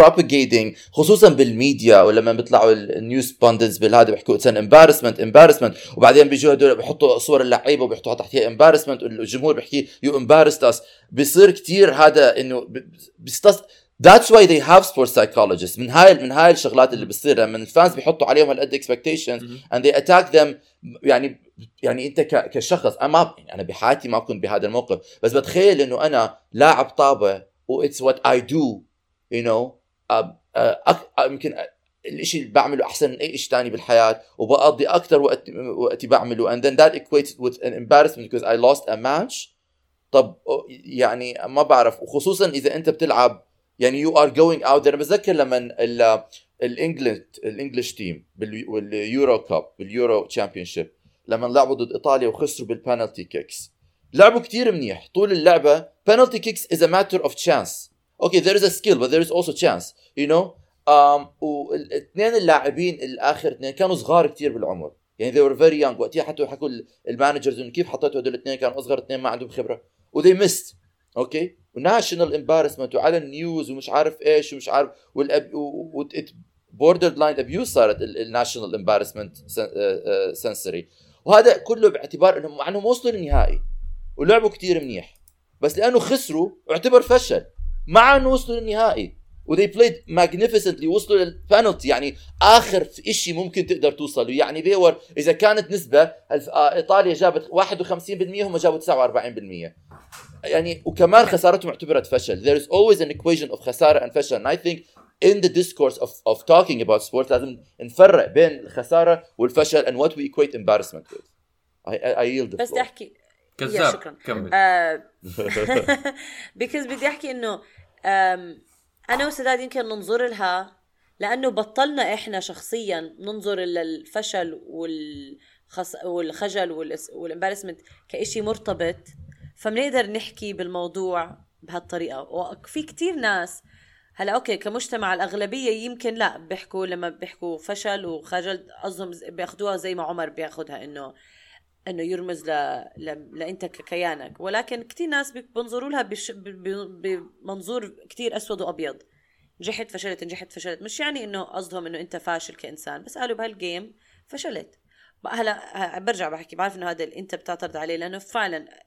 propagating خصوصا بالميديا ولما بيطلعوا ال news pundits بالهذا بيحكوا it's embarrassment embarrassment وبعدين بيجوا هدول بيحطوا صور اللعيبة وبيحطوها تحتها embarrassment والجمهور بيحكي you embarrassed us بيصير كتير هذا إنه بيستص That's why they have sports psychologists. من هاي من هاي الشغلات اللي بتصير لما الفانز بيحطوا عليهم هالقد expectations and they attack them يعني يعني انت كشخص أنا ما يعني أنا بحياتي ما كنت بهذا الموقف. بس بتخيل إنه أنا لاعب طابة و it's what I do you know. يمكن الإشي اللي بعمله أحسن من أي شيء ثاني بالحياة وبقضي أكثر وقت وقتي بعمله. And then that equates with an embarrassment because I lost a match. طب يعني ما بعرف. وخصوصا إذا أنت بتلعب يعني you are going out there. أنا بتذكر لما ال- ال England ال English team بال Euro Cup بال Euro Championship لما لعبوا ضد إيطاليا وخسروا بال penalty kicks لعبوا كتير منيح. طول اللعبة penalty kicks is a matter of chance. Is a skill but there is also chance you know? Um, والاثنين اللاعبين الآخر اثنين كانوا صغار كتير بالعمر. يعني they were very young. وقتها حتى حكوا ال managers إنه كيف حطيتوا هدول الاثنين كانوا اصغر اثنين ما عندهم خبرة. و they missed okay و national embarrassment وعلى ال news ومش عارف إيش ومش عارف وال abuse borderline abuse صارت ال national embarrassment سنسري وهذا كله باعتبار انهم مع إنهم وصلوا للنهائي. ولعبوا كتير منيح. بس لأنه خسروا اعتبر فشل. مع انه وصلوا للنهائي و they played magnificently وصلوا للبنالتي يعني آخر شيء ممكن تقدر توصل له. يعني were إذا كانت نسبة آه، إيطاليا جابت 51% هم جابوا 49% يعني وكمان خسارتهم اعتبرت فشل. There is always an equation of خسارة and فشل. And I think in the discourse of, of talking about sports لازم نفرق بين الخسارة والفشل and what we equate embarrassment with. I, I, I yield the بس بدي. احكي كذاب شكرا. كمل. <laughs> <laughs> بيكوز بدي أحكي إنه أنا وسداد يمكن ننظر لها لأنه بطلنا إحنا شخصيا ننظر للفشل والخس... والخجل وال embarrassment كإشي مرتبط فبنقدر نحكي بالموضوع بهالطريقة. وفي كتير ناس هلا okay كمجتمع الأغلبية يمكن لا بيحكوا لما بيحكوا فشل وخجل قصدهم بياخدوها زي ما عمر بياخدها إنه إنه يرمز ل... ل... لأنت ككيانك. ولكن كثير ناس بي- بينظروا لها بش... بمنظور كثير أسود وأبيض. نجحت فشلت نجحت فشلت. مش يعني إنه قصدهم إنه أنت فاشل كإنسان بس قالوا بهالجيم فشلت. هلا برجع بحكي بعرف إنه هذا أنت بتعترض عليه لأنه فعلا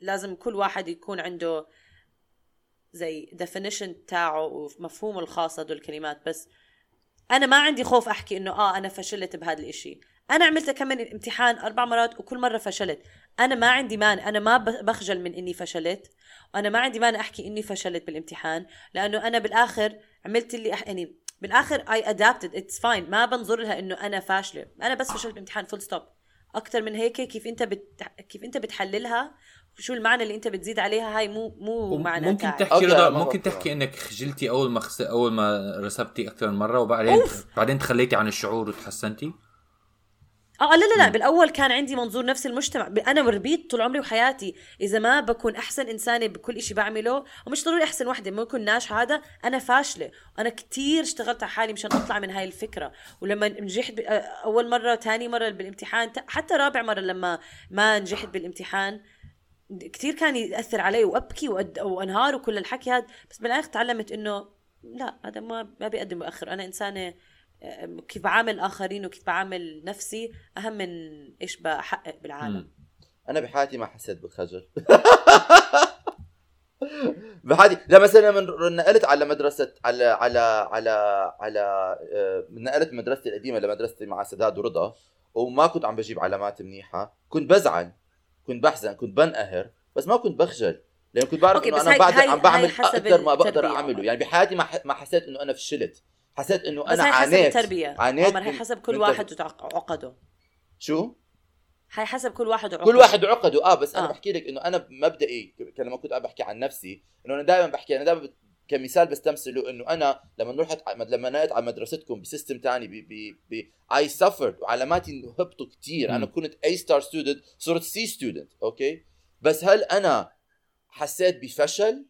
لازم كل واحد يكون عنده زي definition تاعه ومفهومه الخاص هدول الكلمات. بس أنا ما عندي خوف أحكي إنه آه أنا فشلت بهذا الإشي. أنا عملت كمان امتحان أربع مرات وكل مرة فشلت. أنا ما عندي مانع أنا ما بخجل من إني فشلت. وأنا ما عندي مانع أحكي إني فشلت بالامتحان لأنه أنا بالآخر عملت اللي أح... يعني بالآخر I adapted it's fine ما بنظر لها إنه أنا فاشلة. أنا بس فشلت بالامتحان full stop أكثر من هيك كيف أنت بت... كيف أنت بتحللها؟ شو المعنى اللي أنت بتزيد عليها؟ هاي مو مو معنى ممكن. تحكي رضا ممكن. تحكي إنك خجلتي أول ما خس... أول ما رسبتي أكثر من مرة وبعدين بعدين تخليتي عن الشعور وتحسنتي؟ آه لا لا لا بالأول كان عندي منظور نفس المجتمع. أنا ربيت طول عمري وحياتي إذا ما بكون أحسن إنسانة بكل إشي بعمله ومش ضروري أحسن وحدة ما يكون ناجحه هذا أنا فاشلة. وأنا كتير اشتغلت على حالي مشان أطلع من هاي الفكرة. ولما نجحت آه، أول مرة ثاني مرة بالامتحان حتى رابع مرة لما ما نجحت بالامتحان كتير كان يأثر علي وأبكي وأنهار وكل الحكي هذا. بس بالاخر تعلمت إنه لا هذا ما ما بيقدم مؤخر أنا إنسانة كيف بعامل الاخرين وكيف بعامل نفسي أهم من إيش بحقق بالعالم. أنا بحياتي ما حسيت بالخجل. <laughs> بحياتي لا مثلا لما نقلت على مدرسة على على على على آه، نقلت مدرستي القديمة لمدرستي مع سداد ورضا وما كنت عم بجيب علامات منيحة. كنت بزعل كنت بحزن كنت بنقهر بس ما كنت بخجل. لأن كنت بعرف إنه أنا بعد عم بعمل أكثر ما بقدر أعمله. يعني بحياتي ما حسيت إنه أنا فشلت. حسيت إنه بس أنا هاي حسب عانيت التربية. عانيت عمر هي حسب كل واحد. وعقده. شو؟ هاي حسب كل واحد وعقده. كل واحد وعقده. آه بس أنا آه. بحكي لك إنه أنا مبدئي لما كنت عم بحكي عن نفسي إنه أنا دائما بحكي أنا دائما كمثال بستمثله إنه أنا لما رحت ع- لما نقلت على مدرستكم ب system ثاني ب ب I suffered وعلاماتي هبطوا كثير أنا. كنت A star student صرت C student okay؟ بس هل أنا حسيت بفشل؟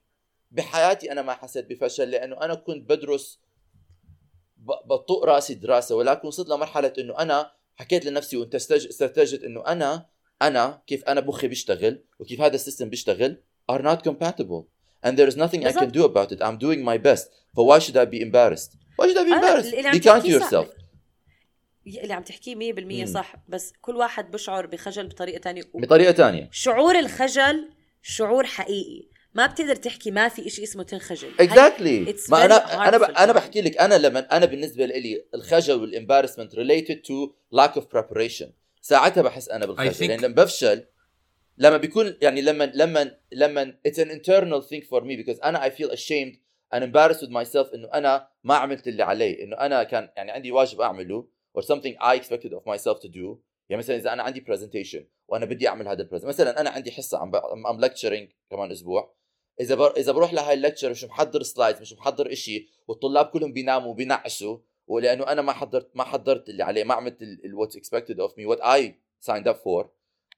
بحياتي أنا ما حسيت بفشل لأنه أنا كنت بدرس ب- بطق راسي دراسة ولكن وصلت لمرحلة إنه أنا حكيت لنفسي وأنت استنتجت إنه أنا أنا كيف أنا مخي بيشتغل وكيف هذا السيستم بيشتغل are not compatible. And there is nothing I can do about it. I'm doing my best. ف why should I be embarrassed? Why should I be embarrassed? صح. yourself. اللي عم تحكيه 100% مم. صح. بس كل واحد بشعر بخجل بطريقة تانية. بطريقة ثانية شعور الخجل شعور حقيقي. ما بتقدر تحكي ما في إشي اسمه تنخجل. هاي- exactly. It's ما أنا أنا ب... أنا. بحكي لك أنا لما أنا بالنسبة لي الخجل والامبارسمنت related to lack of preparation. ساعتها بحس أنا بالخجل. Think- يعني لما بفشل لما بيكون يعني لما لما لما it's an internal thing for me because أنا I feel ashamed and embarrassed with myself إنه أنا ما عملت اللي علي. إنه أنا كان يعني عندي واجب أعمله or something I expected of myself to do. يعني مثلا إذا أنا عندي presentation وأنا بدي أعمل هذا ال presentation مثلا أنا عندي حصة عم ب... عم lecturing كمان أسبوع. إذا بر... إذا بروح لهي ال lecture مش محضر slide مش محضر إشي والطلاب كلهم بيناموا بينعسوا ولأنه أنا ما حضرت ما حضرت اللي عليه ما عملت ال what's expected of me what I signed up for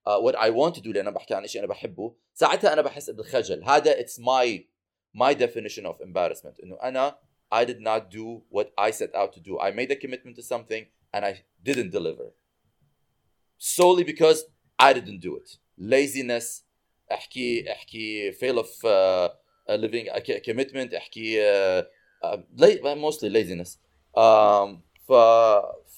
what I want to do لأنه بحكي عن شيء أنا بحبه ساعتها أنا بحس بالخجل هذا it's my my definition of embarrassment إنه أنا I did not do what I set out to do. I made a commitment to something and I didn't deliver. Solely because I didn't do it. Laziness, أحكي أحكي fail of living a c- commitment أحكي la- mostly laziness. um, ف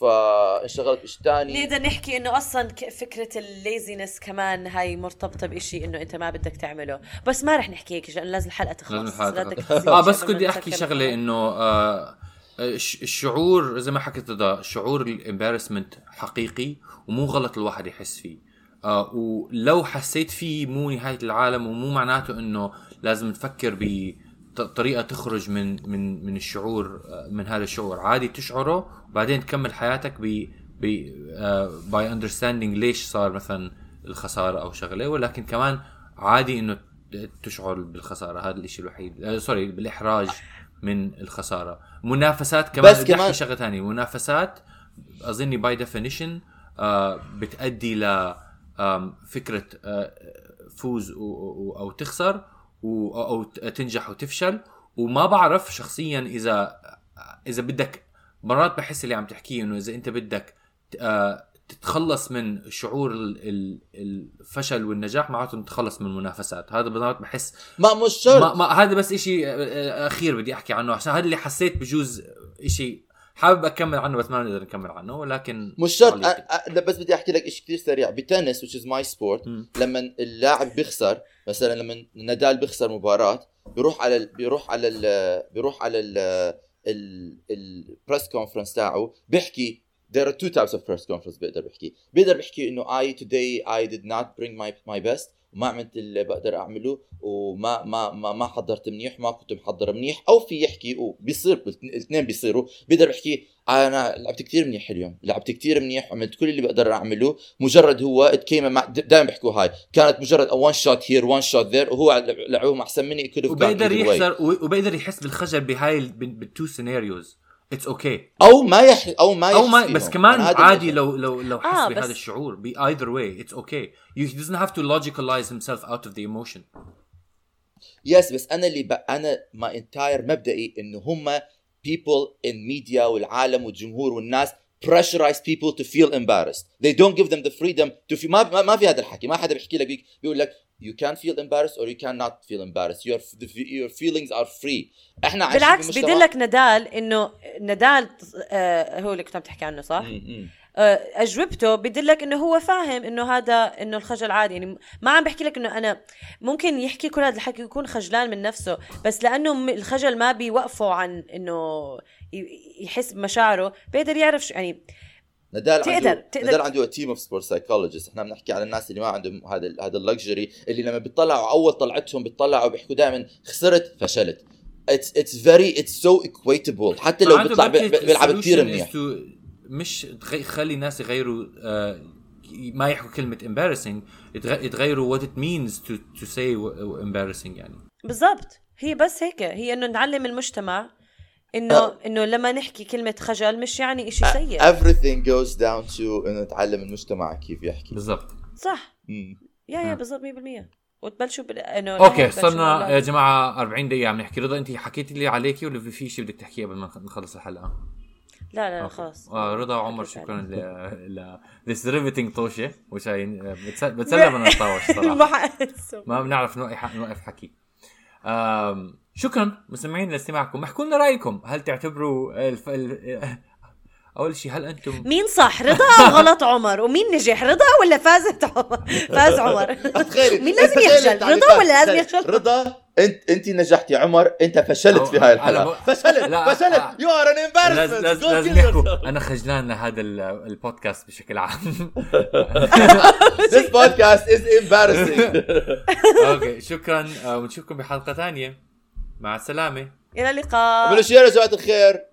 فانشغلت بشيء ثاني نقدر نحكي إنه أصلا ك- فكرة الليزينس كمان هاي مرتبطة بإشي إنه أنت ما بدك تعمله. بس ما رح نحكي هيك عشان لازم الحلقة تخلص. آه بس ما أحكي شغلة. إنه آه الش- الشعور زي ما حكيت ده شعور ال embarrassment حقيقي ومو غلط الواحد يحس فيه. آه ولو حسيت فيه مو نهاية العالم ومو معناته إنه لازم نفكر بطريقة تخرج من من من الشعور آه، من هذا الشعور. عادي تشعره وبعدين تكمل حياتك ب by understanding ليش صار مثلا الخسارة أو شغلة. ولكن كمان عادي إنه تشعر بالخسارة. هذا الشيء الوحيد. آه sorry بالإحراج من الخسارة. منافسات كمان بس كمان- شغلة ثانية. منافسات أظني by definition بتأدي ل فكرة آه، فوز أو تخسر أو تنجح وتفشل وما بعرف شخصيا إذا إذا بدك مرات بحس اللي عم تحكيه إنه إذا أنت بدك آه، تتخلص من شعور ال- ال- الفشل والنجاح معناته تتخلص من المنافسات. هذا مرات بحس ما مش شرط. ما, ما هذا بس إشي آه، آخير بدي أحكي عنه عشان هذا اللي حسيت بجوز إشي حابب أكمل عنه بس ما نقدر نكمل عنه ولكن مش شرط. بس بدي أحكي لك شيء كثير سريع. ب tennis which is my sport مم. لما اللاعب بيخسر مثلا لما نادال بيخسر مباراة بيروح على ال... بيروح على ال... بيروح على ال ال ال press conference تاعه بيحكي. There are two types of press conference بيقدر بيحكي. بيقدر بيحكي إنه I today I did not bring my my best. وما عملت اللي بقدر أعمله وما ما ما ما حضرت منيح ما كنت محضر منيح أو في يحكي وبيصير الاثنين بيصيروا. بيقدر يحكي أنا لعبت كثير منيح اليوم لعبت كثير منيح وعملت كل اللي بقدر أعمله. مجرد هو مع دائما بيحكوا هاي. كانت مجرد one shot here one shot there وهو لعبهم أحسن مني كل وبيقدر يحزر وبيقدر يحس بالخجل بهاي بال two scenarios it's okay أو ما يح أو ما أو ما يحس بس. كمان عادي لو لو لو حس آه، بهذا الشعور ب either way it's okay. You he doesn't have to logicalize himself out of the emotion. yes بس أنا اللي ب... أنا ما entire مبدئي إنه هم people in media والعالم والجمهور والناس pressurize people to feel embarrassed. They don't give them the freedom to feel ما ما, ما في هذا الحكي ما حدا بيحكي لك بيك- بيقول لك you can feel embarrassed or you cannot feel embarrassed. Your your feelings are free. إحنا عايشين بالعكس بيدلك ندال إنه ندال آه هو اللي كنت عم تحكي عنه صح؟ آه، أجوبته بدلك إنه هو فاهم إنه هذا إنه الخجل عادي. يعني ما عم بحكي لك إنه أنا ممكن يحكي كل هذا الحكي يكون خجلان من نفسه بس لأنه الخجل ما بيوقفه عن إنه يحس بمشاعره بيقدر يعرف شو يعني نادال تقدر- عنده تقدر. نادال عنده team of sport psychologists إحنا بنحكي على الناس اللي ما عندهم هذا هذا ال luxury اللي لما بيطلعوا أول طلعتهم بيطلعوا بيحكوا دائما خسرت فشلت. it's it's very it's so equitable حتى لو بيطلع بيلعب كثير منيح. مش تخلي الناس يغيروا آه، ما يحكوا كلمة embarrassing. يتغ- يتغيروا what it means to to say w- embarrassing يعني. بالضبط. هي بس هيك. هي إنه نعلم المجتمع إنه أه. إنه لما نحكي كلمة خجل مش يعني إشي سيء everything goes down to إنه تعلم المجتمع كيف يحكي بالضبط صح مم. يا. يا بالضبط 100% وتبلشوا بال... إنه أوكي صرنا. يا جماعة 40 دقيقة عم نحكي رضا انت حكيتي لي عليكي ولا في شيء بدك تحكيه قبل ما نخ- نخلص الحلقة؟ لا لا, لا. خلاص آه رضا وعمر شكرا ل ل this riveting طوشة وش بتسلى من الطاوش صراحة <laughs> ما بنعرف نوقف نوقف حكي شكرا مستمعين لاستماعكم. احكوا لنا رأيكم. هل تعتبروا الف... ال... <laughs> أول شيء هل أنتم مين صح رضا أو غلط عمر؟ ومين نجح رضا ولا فازت عمر؟ فاز عمر. <laughs> مين لازم يخجل. رضا ولا لازم. يخجل رضا انت انت نجحتي عمر انت فشلت في هاي الحلقة. ب- فشلت لا، فشلت. آه. You are an. أنا خجلان لهذا ال- البودكاست بشكل عام. <laughs> This podcast is embarrassing. <laughs> okay شكرا. آه، ونشوفكم بحلقة ثانية. مع السلامة. إلى اللقاء. شير يا جماعة الخير.